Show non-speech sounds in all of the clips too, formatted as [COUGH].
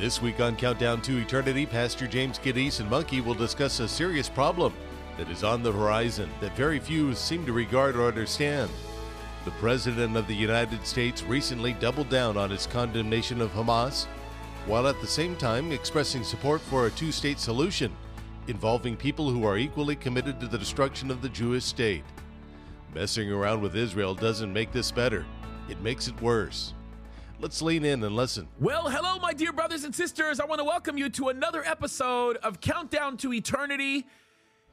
This week on Countdown to Eternity, Pastor James Kaddis and Monkey will discuss a serious problem that is on the horizon that very few seem to regard or understand. The President of the United States recently doubled down on his condemnation of Hamas, while at the same time expressing support for a two state solution involving people who are equally committed to the destruction of the Jewish state. Messing around with Israel doesn't make this better, it makes it worse. Let's lean in and listen. Well, hello, my dear brothers and sisters. I want to welcome you to another episode of Countdown to Eternity.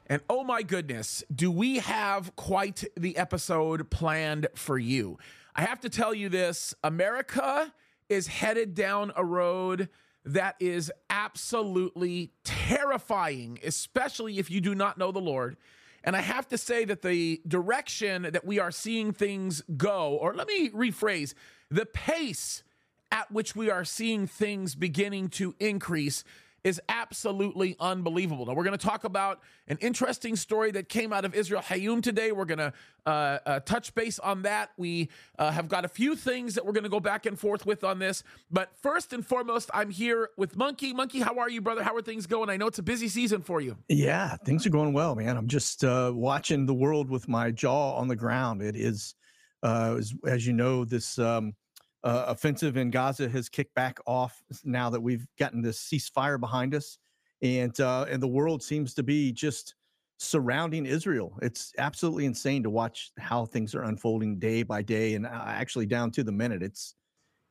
And oh my goodness, do we have quite the episode planned for you? I have to tell you this America is headed down a road that is absolutely terrifying, especially if you do not know the Lord. And I have to say that the direction that we are seeing things go, or let me rephrase, the pace at which we are seeing things beginning to increase is absolutely unbelievable. Now, we're going to talk about an interesting story that came out of Israel Hayom today. We're going to uh, uh, touch base on that. We uh, have got a few things that we're going to go back and forth with on this. But first and foremost, I'm here with Monkey. Monkey, how are you, brother? How are things going? I know it's a busy season for you. Yeah, things are going well, man. I'm just uh, watching the world with my jaw on the ground. It is, as, as, you know, this. Um, uh, offensive in Gaza has kicked back off now that we've gotten this ceasefire behind us, and uh, and the world seems to be just surrounding Israel. It's absolutely insane to watch how things are unfolding day by day, and uh, actually down to the minute. It's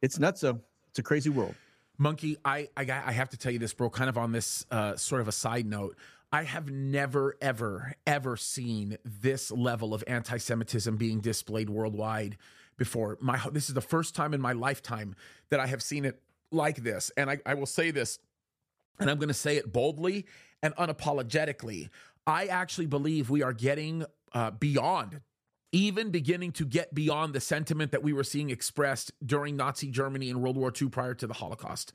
it's nuts. It's a crazy world. Monkey, I, I I have to tell you this, bro. Kind of on this uh, sort of a side note, I have never, ever, ever seen this level of anti-Semitism being displayed worldwide before. My this is the first time in my lifetime that I have seen it like this. And I, I will say this, and I'm going to say it boldly and unapologetically. I actually believe we are getting uh, beyond, even beginning to get beyond the sentiment that we were seeing expressed during Nazi Germany and World War II prior to the Holocaust.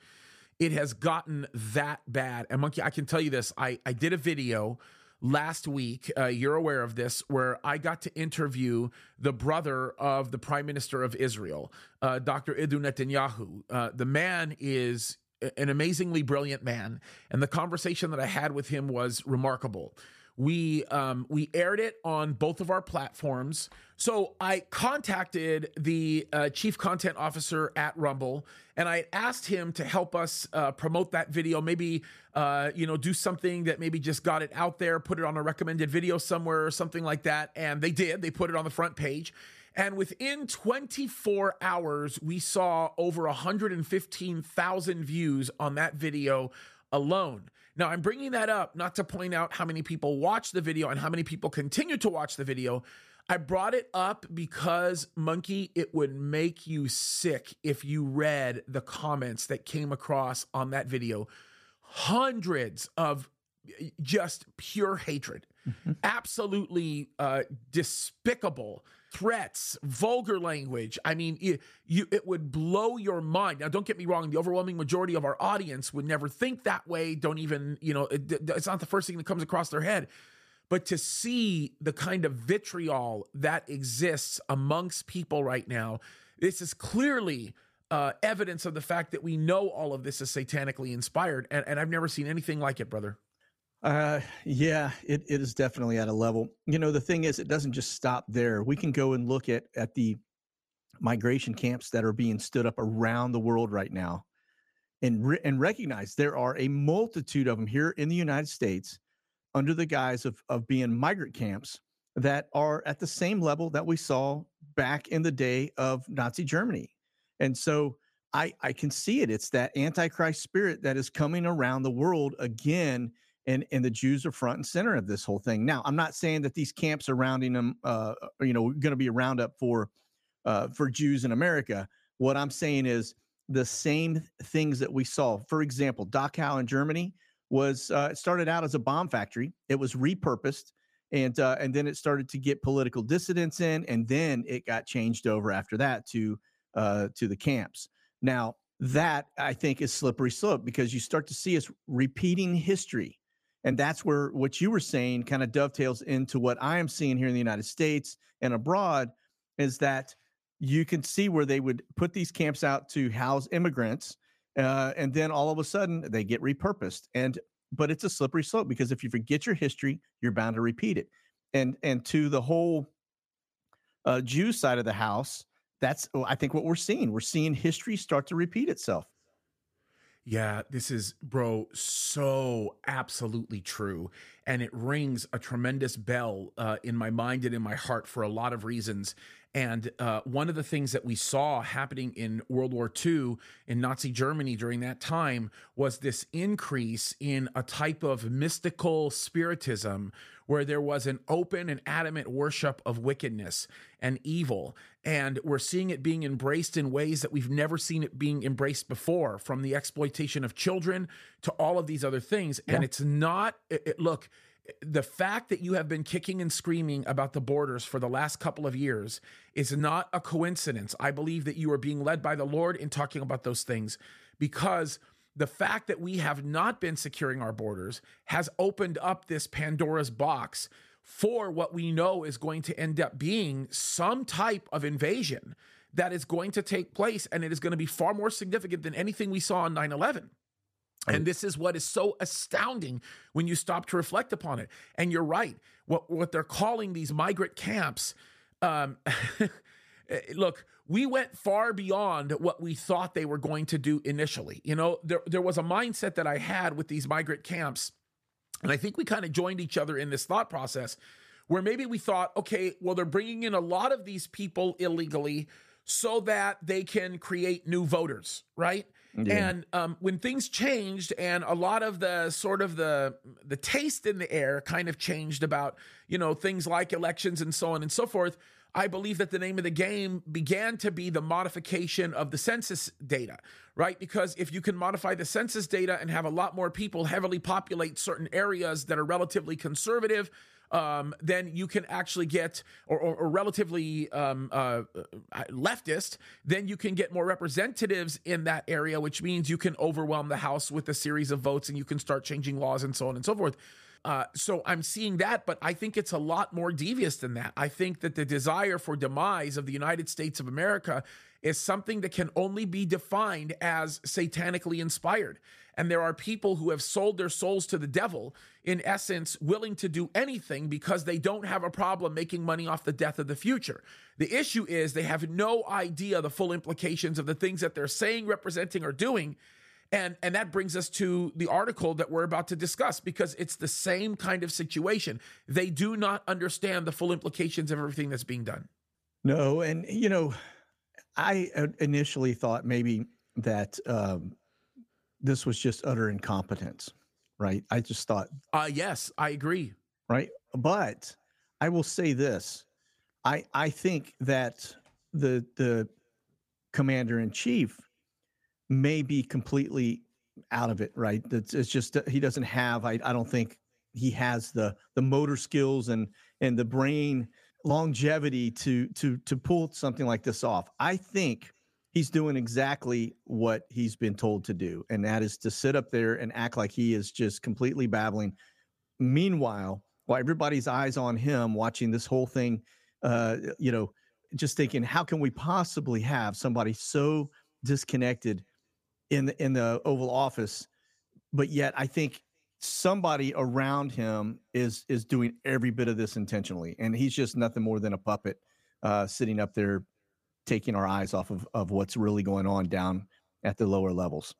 It has gotten that bad. And Monkey, I can tell you this. I, I did a video last week, uh, you're aware of this, where I got to interview the brother of the prime minister of Israel, uh, Dr. Iddo Netanyahu. Uh, the man is an amazingly brilliant man, and the conversation that I had with him was remarkable. We um, we aired it on both of our platforms. So I contacted the uh, chief content officer at Rumble, and I asked him to help us uh, promote that video. Maybe uh, you know do something that maybe just got it out there, put it on a recommended video somewhere or something like that. And they did. They put it on the front page. And within 24 hours, we saw over 115,000 views on that video alone. Now, I'm bringing that up not to point out how many people watch the video and how many people continue to watch the video. I brought it up because, Monkey, it would make you sick if you read the comments that came across on that video. Hundreds of just pure hatred, mm-hmm. absolutely uh, despicable threats, vulgar language. I mean, it, you, it would blow your mind. Now, don't get me wrong. The overwhelming majority of our audience would never think that way. Don't even, you know, it, it's not the first thing that comes across their head. But to see the kind of vitriol that exists amongst people right now, this is clearly uh, evidence of the fact that we know all of this is satanically inspired. And, and I've never seen anything like it, brother. Uh, yeah, it, it is definitely at a level. You know, the thing is, it doesn't just stop there. We can go and look at at the migration camps that are being stood up around the world right now, and re- and recognize there are a multitude of them here in the United States, under the guise of of being migrant camps that are at the same level that we saw back in the day of Nazi Germany, and so. I, I can see it. It's that antichrist spirit that is coming around the world again and and the Jews are front and center of this whole thing. Now, I'm not saying that these camps surrounding them, uh, you know, going to be a roundup for uh, for Jews in America. What I'm saying is the same things that we saw. For example, Dachau in Germany was uh, started out as a bomb factory. It was repurposed, and uh, and then it started to get political dissidents in, and then it got changed over after that to uh, to the camps. Now that I think is slippery slope because you start to see us repeating history and that's where what you were saying kind of dovetails into what I am seeing here in the United States and abroad is that you can see where they would put these camps out to house immigrants uh, and then all of a sudden they get repurposed. And but it's a slippery slope because if you forget your history, you're bound to repeat it. And and to the whole uh, Jew side of the house, that's I think what we're seeing. We're seeing history start to repeat itself. Yeah, this is, bro, so absolutely true. And it rings a tremendous bell uh, in my mind and in my heart for a lot of reasons. And uh, one of the things that we saw happening in World War II in Nazi Germany during that time was this increase in a type of mystical spiritism where there was an open and adamant worship of wickedness and evil. And we're seeing it being embraced in ways that we've never seen it being embraced before, from the exploitation of children to all of these other things. Yeah. And it's not, it, it, look, the fact that you have been kicking and screaming about the borders for the last couple of years is not a coincidence. I believe that you are being led by the Lord in talking about those things because the fact that we have not been securing our borders has opened up this Pandora's box for what we know is going to end up being some type of invasion that is going to take place and it is going to be far more significant than anything we saw on 9 11. And this is what is so astounding when you stop to reflect upon it. And you're right. What what they're calling these migrant camps, um, [LAUGHS] look, we went far beyond what we thought they were going to do initially. You know, there there was a mindset that I had with these migrant camps, and I think we kind of joined each other in this thought process, where maybe we thought, okay, well, they're bringing in a lot of these people illegally so that they can create new voters, right? Yeah. And um, when things changed, and a lot of the sort of the the taste in the air kind of changed about you know things like elections and so on and so forth. I believe that the name of the game began to be the modification of the census data, right? Because if you can modify the census data and have a lot more people heavily populate certain areas that are relatively conservative, um, then you can actually get, or, or, or relatively um, uh, uh, leftist, then you can get more representatives in that area, which means you can overwhelm the House with a series of votes and you can start changing laws and so on and so forth. Uh, so I'm seeing that, but I think it's a lot more devious than that. I think that the desire for demise of the United States of America is something that can only be defined as satanically inspired. And there are people who have sold their souls to the devil, in essence, willing to do anything because they don't have a problem making money off the death of the future. The issue is they have no idea the full implications of the things that they're saying, representing, or doing. And, and that brings us to the article that we're about to discuss because it's the same kind of situation. They do not understand the full implications of everything that's being done. No, and you know, I initially thought maybe that um, this was just utter incompetence, right? I just thought. Uh, yes, I agree. Right. But I will say this I, I think that the, the commander in chief may be completely out of it, right? It's, it's just, he doesn't have, I, I don't think he has the, the motor skills and, and the brain longevity to, to, to pull something like this off. I think he's doing exactly what he's been told to do, and that is to sit up there and act like he is just completely babbling. Meanwhile, while everybody's eyes on him, watching this whole thing, uh, you know, just thinking, how can we possibly have somebody so disconnected in the in the Oval Office? But yet, I think somebody around him is is doing every bit of this intentionally, and he's just nothing more than a puppet uh, sitting up there taking our eyes off of, of what's really going on down at the lower levels.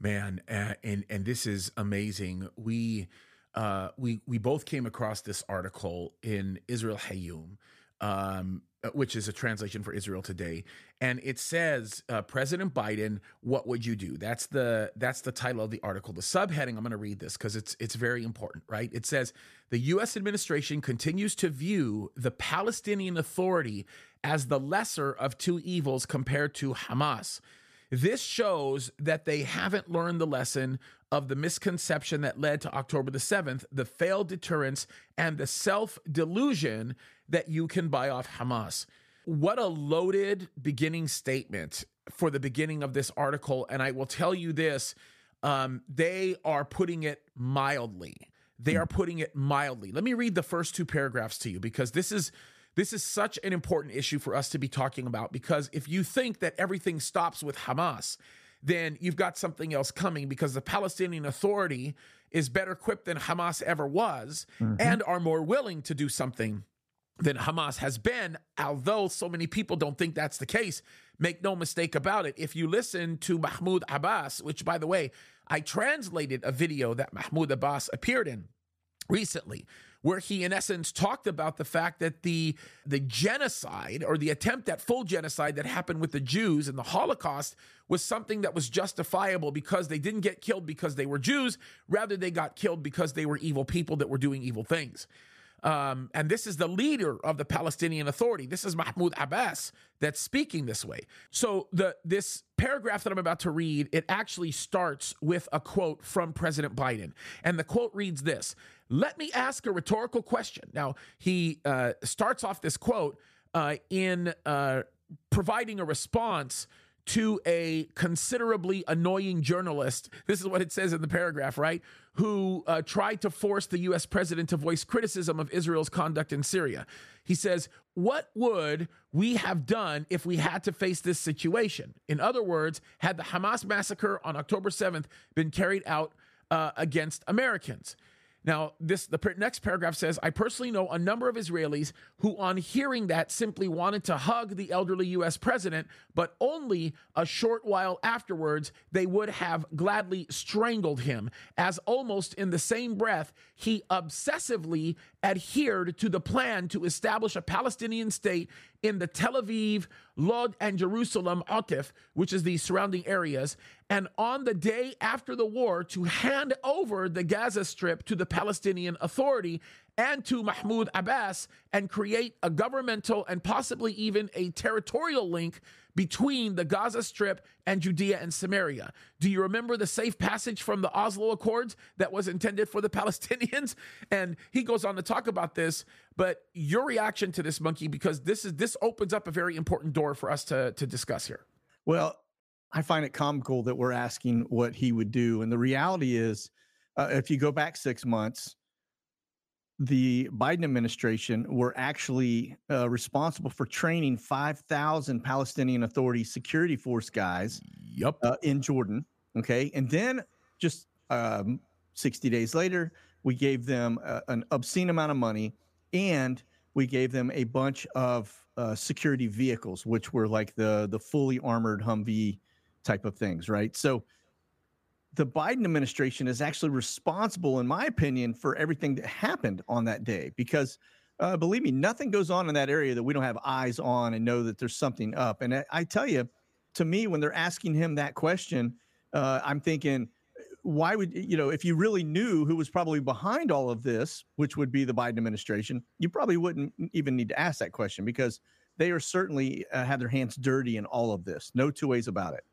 Man, uh, and and this is amazing. We uh, we we both came across this article in Israel Hayom, um, uh, which is a translation for Israel Today, and it says uh, President Biden, what would you do? That's the that's the title of the article. The subheading, I'm going to read this because it's it's very important, right? It says the U.S. administration continues to view the Palestinian Authority as the lesser of two evils compared to Hamas. This shows that they haven't learned the lesson of the misconception that led to October the 7th, the failed deterrence, and the self delusion that you can buy off Hamas. What a loaded beginning statement for the beginning of this article. And I will tell you this um, they are putting it mildly. They are putting it mildly. Let me read the first two paragraphs to you because this is this is such an important issue for us to be talking about because if you think that everything stops with Hamas, then you've got something else coming because the Palestinian Authority is better equipped than Hamas ever was mm-hmm. and are more willing to do something than Hamas has been, although so many people don't think that's the case. Make no mistake about it. If you listen to Mahmoud Abbas, which by the way, I translated a video that Mahmoud Abbas appeared in recently where he in essence talked about the fact that the the genocide or the attempt at full genocide that happened with the Jews and the Holocaust was something that was justifiable because they didn't get killed because they were Jews rather they got killed because they were evil people that were doing evil things um, and this is the leader of the Palestinian Authority. This is Mahmoud Abbas that's speaking this way. So the this paragraph that I'm about to read, it actually starts with a quote from President Biden, and the quote reads this: "Let me ask a rhetorical question." Now he uh, starts off this quote uh, in uh, providing a response to a considerably annoying journalist. This is what it says in the paragraph, right? Who uh, tried to force the US president to voice criticism of Israel's conduct in Syria. He says, What would we have done if we had to face this situation? In other words, had the Hamas massacre on October 7th been carried out uh, against Americans? Now, this the next paragraph says, I personally know a number of Israelis who, on hearing that, simply wanted to hug the elderly U.S. president, but only a short while afterwards they would have gladly strangled him, as almost in the same breath he obsessively adhered to the plan to establish a Palestinian state in the Tel Aviv, Lod, and Jerusalem, Atif, which is the surrounding areas, and on the day after the war to hand over the Gaza Strip to the Palestinian Authority and to Mahmoud Abbas and create a governmental and possibly even a territorial link between the Gaza Strip and Judea and Samaria. Do you remember the safe passage from the Oslo Accords that was intended for the [LAUGHS] Palestinians? And he goes on to talk about this, but your reaction to this monkey because this is this opens up a very important door for us to to discuss here. Well, I find it comical that we're asking what he would do, and the reality is, uh, if you go back six months, the Biden administration were actually uh, responsible for training 5,000 Palestinian Authority security force guys yep. Uh, in Jordan. Okay. And then just um, 60 days later, we gave them uh, an obscene amount of money and we gave them a bunch of uh, security vehicles, which were like the, the fully armored Humvee type of things. Right. So, the Biden administration is actually responsible, in my opinion, for everything that happened on that day. Because uh, believe me, nothing goes on in that area that we don't have eyes on and know that there's something up. And I, I tell you, to me, when they're asking him that question, uh, I'm thinking, why would you know if you really knew who was probably behind all of this, which would be the Biden administration, you probably wouldn't even need to ask that question because they are certainly uh, have their hands dirty in all of this. No two ways about it.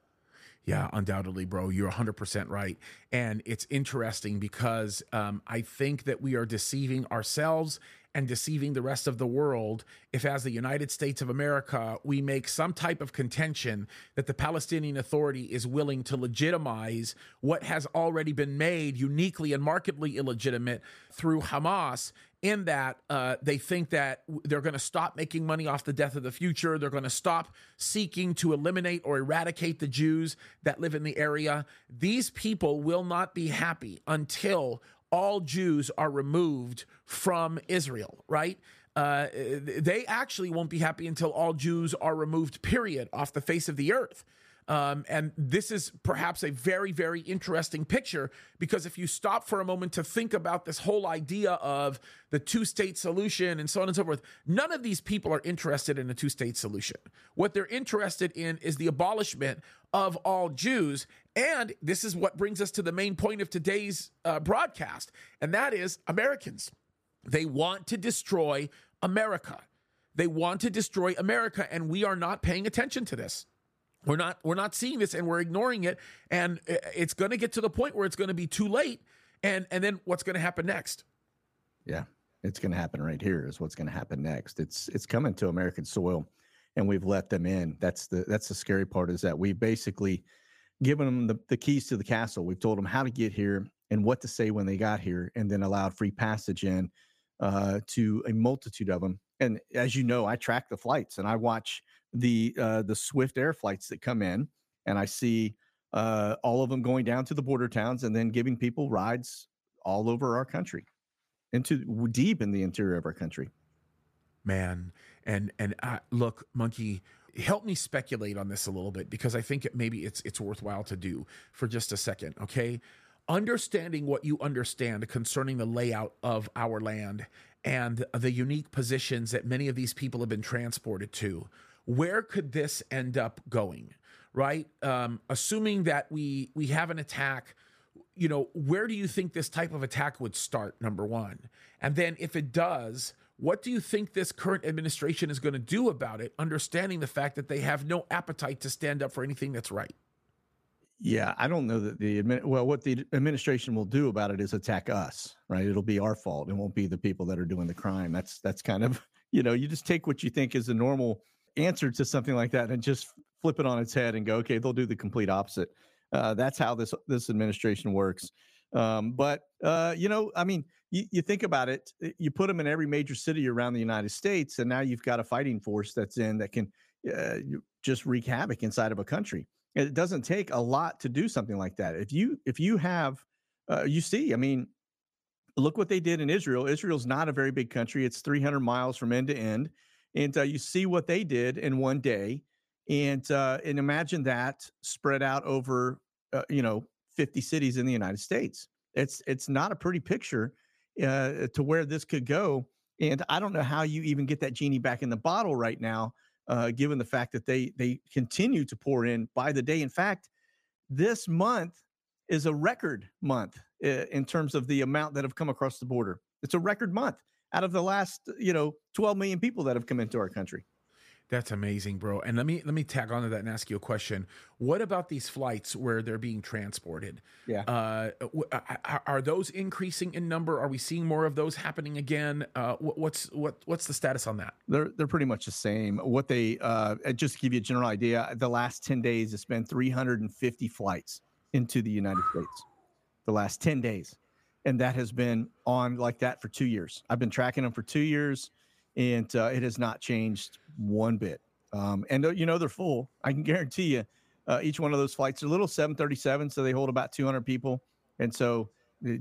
Yeah, undoubtedly, bro. You're 100% right. And it's interesting because um, I think that we are deceiving ourselves and deceiving the rest of the world if, as the United States of America, we make some type of contention that the Palestinian Authority is willing to legitimize what has already been made uniquely and markedly illegitimate through Hamas in that uh, they think that they're going to stop making money off the death of the future. They're going to stop seeking to eliminate or eradicate the Jews that live in the area. These people will not be happy until all Jews are removed from Israel, right? Uh, they actually won't be happy until all Jews are removed, period, off the face of the earth. Um, and this is perhaps a very, very interesting picture because if you stop for a moment to think about this whole idea of the two state solution and so on and so forth, none of these people are interested in a two state solution. What they're interested in is the abolishment of all Jews. And this is what brings us to the main point of today's uh, broadcast, and that is Americans. They want to destroy America. They want to destroy America, and we are not paying attention to this. We're not we're not seeing this and we're ignoring it and it's going to get to the point where it's going to be too late and and then what's going to happen next? Yeah. It's going to happen right here is what's going to happen next. It's it's coming to American soil and we've let them in. That's the that's the scary part is that we basically given them the, the keys to the castle. We've told them how to get here and what to say when they got here and then allowed free passage in uh, to a multitude of them. And as you know, I track the flights and I watch the uh, the Swift Air flights that come in, and I see uh, all of them going down to the border towns and then giving people rides all over our country into deep in the interior of our country. Man and and uh, look monkey help me speculate on this a little bit because i think it, maybe it's it's worthwhile to do for just a second okay? Understanding what you understand concerning the layout of our land and the unique positions that many of these people have been transported to where could this end up going right um, assuming that we we have an attack you know where do you think this type of attack would start number one and then if it does what do you think this current administration is going to do about it understanding the fact that they have no appetite to stand up for anything that's right yeah, I don't know that the admin. Well, what the administration will do about it is attack us, right? It'll be our fault. It won't be the people that are doing the crime. That's that's kind of [LAUGHS] you know you just take what you think is the normal answer to something like that and just flip it on its head and go, okay, they'll do the complete opposite. Uh, that's how this this administration works. Um, but uh, you know, I mean, you, you think about it. You put them in every major city around the United States, and now you've got a fighting force that's in that can uh, just wreak havoc inside of a country it doesn't take a lot to do something like that. If you if you have, uh, you see, I mean, look what they did in Israel. Israel's not a very big country; it's 300 miles from end to end, and uh, you see what they did in one day, and uh, and imagine that spread out over, uh, you know, 50 cities in the United States. It's it's not a pretty picture uh, to where this could go, and I don't know how you even get that genie back in the bottle right now uh, given the fact that they they continue to pour in by the day. In fact, this month is a record month uh, in terms of the amount that have come across the border. It's a record month out of the last you know 12 million people that have come into our country. That's amazing, bro. And let me let me tag onto that and ask you a question. What about these flights where they're being transported? Yeah. Uh, are those increasing in number? Are we seeing more of those happening again? Uh, what's what what's the status on that? They're they're pretty much the same. What they uh, just to give you a general idea, the last ten days it's been 350 flights into the United States. The last 10 days, and that has been on like that for two years. I've been tracking them for two years and uh, it has not changed one bit. Um, and uh, you know they're full. I can guarantee you, uh, each one of those flights are little 737, so they hold about 200 people, and so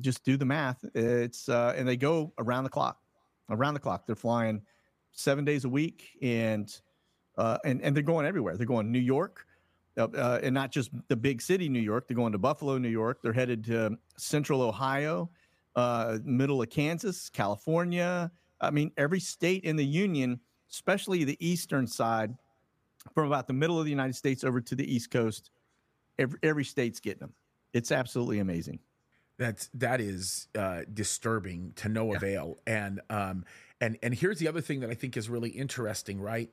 just do the math. It's uh, and they go around the clock, around the clock. They're flying seven days a week, and uh, and and they're going everywhere. They're going New York, uh, and not just the big city, New York. They're going to Buffalo, New York. They're headed to Central Ohio, middle of Kansas, California. I mean, every state in the union, especially the eastern side, from about the middle of the United States over to the East Coast, every, every state's getting them. It's absolutely amazing. That's that is uh, disturbing to no yeah. avail. And um, and and here's the other thing that I think is really interesting. Right,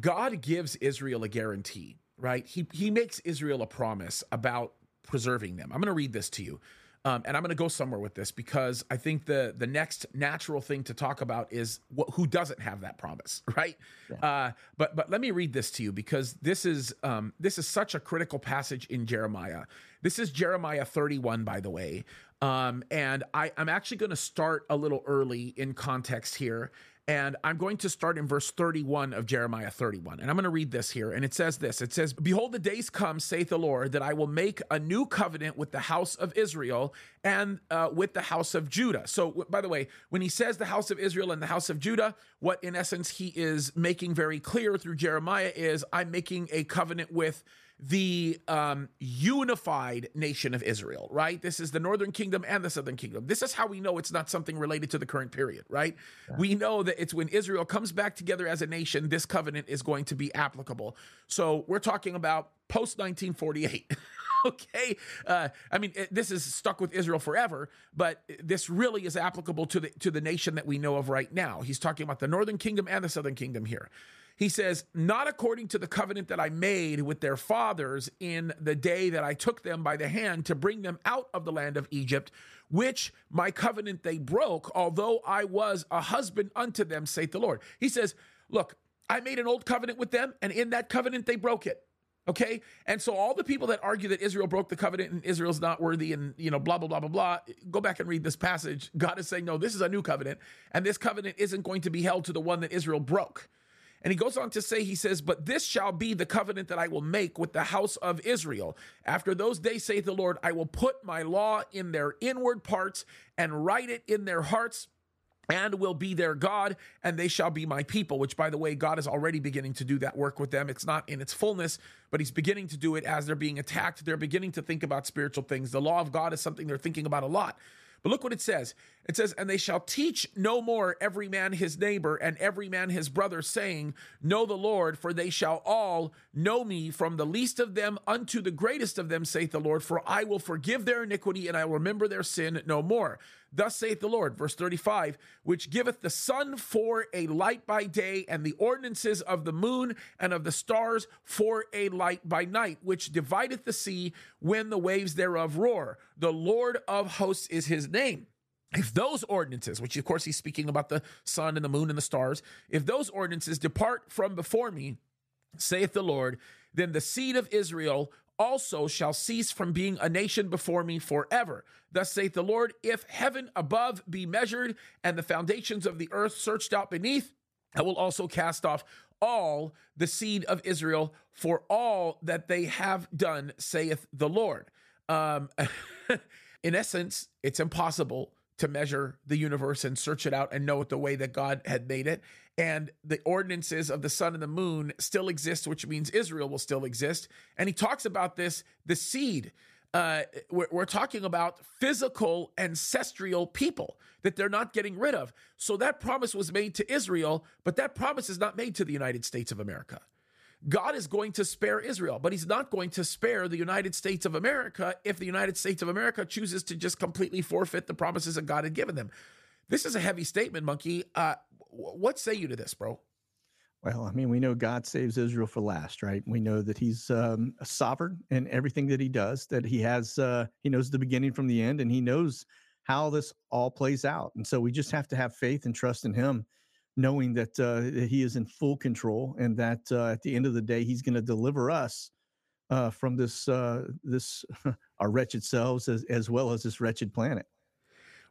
God gives Israel a guarantee. Right, he he makes Israel a promise about preserving them. I'm going to read this to you. Um, and I'm going to go somewhere with this because I think the the next natural thing to talk about is wh- who doesn't have that promise, [LAUGHS] right? Yeah. Uh, but but let me read this to you because this is um, this is such a critical passage in Jeremiah. This is Jeremiah 31, by the way, um, and I, I'm actually going to start a little early in context here and I'm going to start in verse 31 of Jeremiah 31. And I'm going to read this here. And it says this It says, Behold, the days come, saith the Lord, that I will make a new covenant with the house of Israel and uh, with the house of Judah. So, by the way, when he says the house of Israel and the house of Judah, what in essence he is making very clear through Jeremiah is, I'm making a covenant with the um, unified nation of Israel, right? This is the northern kingdom and the southern kingdom. This is how we know it's not something related to the current period, right? Yeah. We know that it's when Israel comes back together as a nation, this covenant is going to be applicable. So we're talking about post 1948. [LAUGHS] okay uh, i mean it, this is stuck with israel forever but this really is applicable to the to the nation that we know of right now he's talking about the northern kingdom and the southern kingdom here he says, Not according to the covenant that I made with their fathers in the day that I took them by the hand to bring them out of the land of Egypt, which my covenant they broke, although I was a husband unto them, saith the Lord. He says, Look, I made an old covenant with them, and in that covenant they broke it. Okay. And so all the people that argue that Israel broke the covenant and Israel's not worthy and, you know, blah, blah, blah, blah, blah, go back and read this passage. God is saying, no, this is a new covenant. And this covenant isn't going to be held to the one that Israel broke. And he goes on to say, he says, But this shall be the covenant that I will make with the house of Israel. After those days, saith the Lord, I will put my law in their inward parts and write it in their hearts and will be their God, and they shall be my people. Which, by the way, God is already beginning to do that work with them. It's not in its fullness, but He's beginning to do it as they're being attacked. They're beginning to think about spiritual things. The law of God is something they're thinking about a lot. But look what it says. It says, And they shall teach no more every man his neighbor and every man his brother, saying, Know the Lord, for they shall all know me, from the least of them unto the greatest of them, saith the Lord, for I will forgive their iniquity and I will remember their sin no more. Thus saith the Lord, verse 35, which giveth the sun for a light by day, and the ordinances of the moon and of the stars for a light by night, which divideth the sea when the waves thereof roar. The Lord of hosts is his name. If those ordinances, which of course he's speaking about the sun and the moon and the stars, if those ordinances depart from before me, saith the Lord, then the seed of Israel also shall cease from being a nation before me forever. Thus saith the Lord, if heaven above be measured and the foundations of the earth searched out beneath, I will also cast off all the seed of Israel for all that they have done, saith the Lord. Um, [LAUGHS] in essence, it's impossible to measure the universe and search it out and know it the way that God had made it. And the ordinances of the sun and the moon still exist, which means Israel will still exist. And he talks about this the seed. Uh, we're, we're talking about physical ancestral people that they're not getting rid of. So that promise was made to Israel, but that promise is not made to the United States of America. God is going to spare Israel, but he's not going to spare the United States of America if the United States of America chooses to just completely forfeit the promises that God had given them. This is a heavy statement, Monkey. Uh, what say you to this, bro? Well, I mean, we know God saves Israel for last, right? We know that He's um, sovereign in everything that He does. That He has, uh, He knows the beginning from the end, and He knows how this all plays out. And so we just have to have faith and trust in Him knowing that, uh, that he is in full control and that uh, at the end of the day he's going to deliver us uh, from this uh, this [LAUGHS] our wretched selves as, as well as this wretched planet.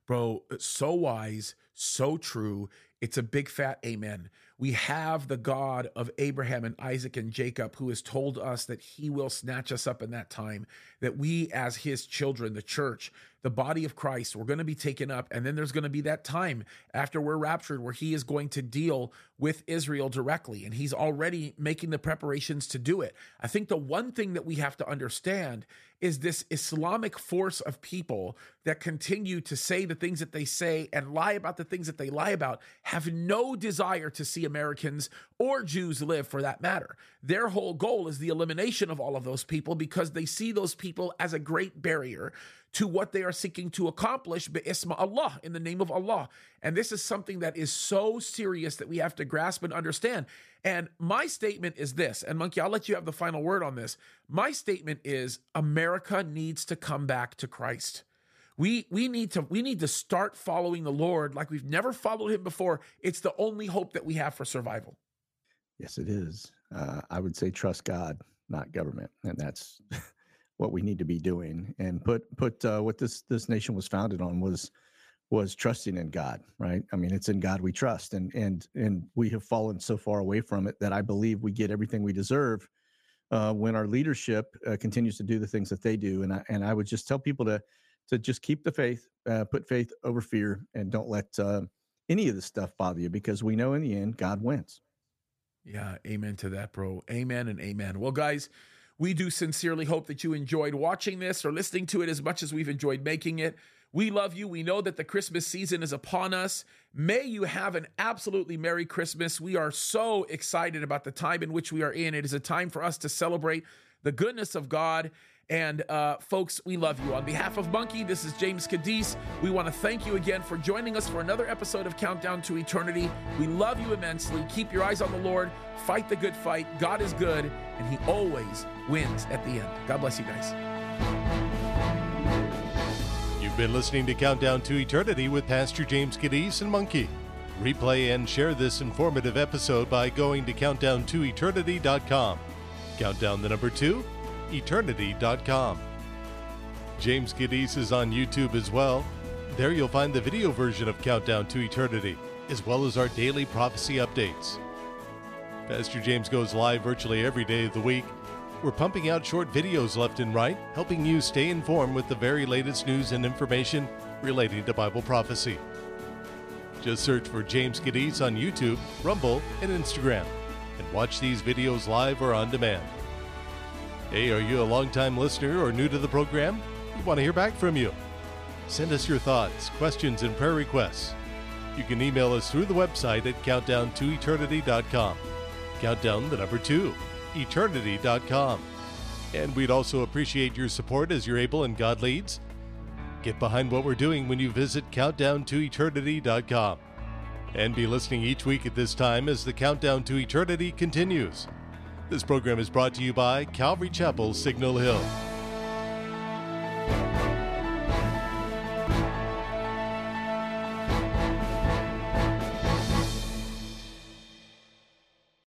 Bro so wise so true it's a big fat amen we have the god of abraham and isaac and jacob who has told us that he will snatch us up in that time that we as his children the church the body of Christ. We're going to be taken up. And then there's going to be that time after we're raptured where he is going to deal with Israel directly. And he's already making the preparations to do it. I think the one thing that we have to understand is this Islamic force of people that continue to say the things that they say and lie about the things that they lie about have no desire to see Americans or Jews live for that matter. Their whole goal is the elimination of all of those people because they see those people as a great barrier to what they are seeking to accomplish isma Allah in the name of Allah. And this is something that is so serious that we have to grasp and understand. And my statement is this, and Monkey, I'll let you have the final word on this. My statement is America needs to come back to Christ. We we need to we need to start following the Lord like we've never followed him before. It's the only hope that we have for survival. Yes, it is. Uh, I would say trust God, not government, and that's [LAUGHS] what we need to be doing and put put uh, what this this nation was founded on was was trusting in God, right? I mean, it's in God we trust, and and and we have fallen so far away from it that I believe we get everything we deserve uh, when our leadership uh, continues to do the things that they do. And I and I would just tell people to to just keep the faith, uh, put faith over fear, and don't let uh, any of this stuff bother you because we know in the end God wins. Yeah, amen to that, bro. Amen and amen. Well, guys. We do sincerely hope that you enjoyed watching this or listening to it as much as we've enjoyed making it. We love you. We know that the Christmas season is upon us. May you have an absolutely Merry Christmas. We are so excited about the time in which we are in. It is a time for us to celebrate the goodness of God. And uh, folks, we love you. On behalf of Monkey, this is James Kaddis. We want to thank you again for joining us for another episode of Countdown to Eternity. We love you immensely. Keep your eyes on the Lord. Fight the good fight. God is good, and He always wins at the end. God bless you guys. You've been listening to Countdown to Eternity with Pastor James Kaddis and Monkey. Replay and share this informative episode by going to countdown2eternity.com. Countdown the number two, eternity.com. James Kaddis is on YouTube as well. There you'll find the video version of Countdown to Eternity, as well as our daily prophecy updates. Pastor James goes live virtually every day of the week. We're pumping out short videos left and right, helping you stay informed with the very latest news and information relating to Bible prophecy. Just search for James Kaddis on YouTube, Rumble, and Instagram, and watch these videos live or on demand. Hey, are you a longtime listener or new to the program? We want to hear back from you. Send us your thoughts, questions, and prayer requests. You can email us through the website at countdown2eternity.com. Countdown the number two, eternity.com. And we'd also appreciate your support as you're able and God leads. Get behind what we're doing when you visit countdown2eternity.com. And be listening each week at this time as the Countdown to Eternity continues. This program is brought to you by Calvary Chapel, Signal Hill.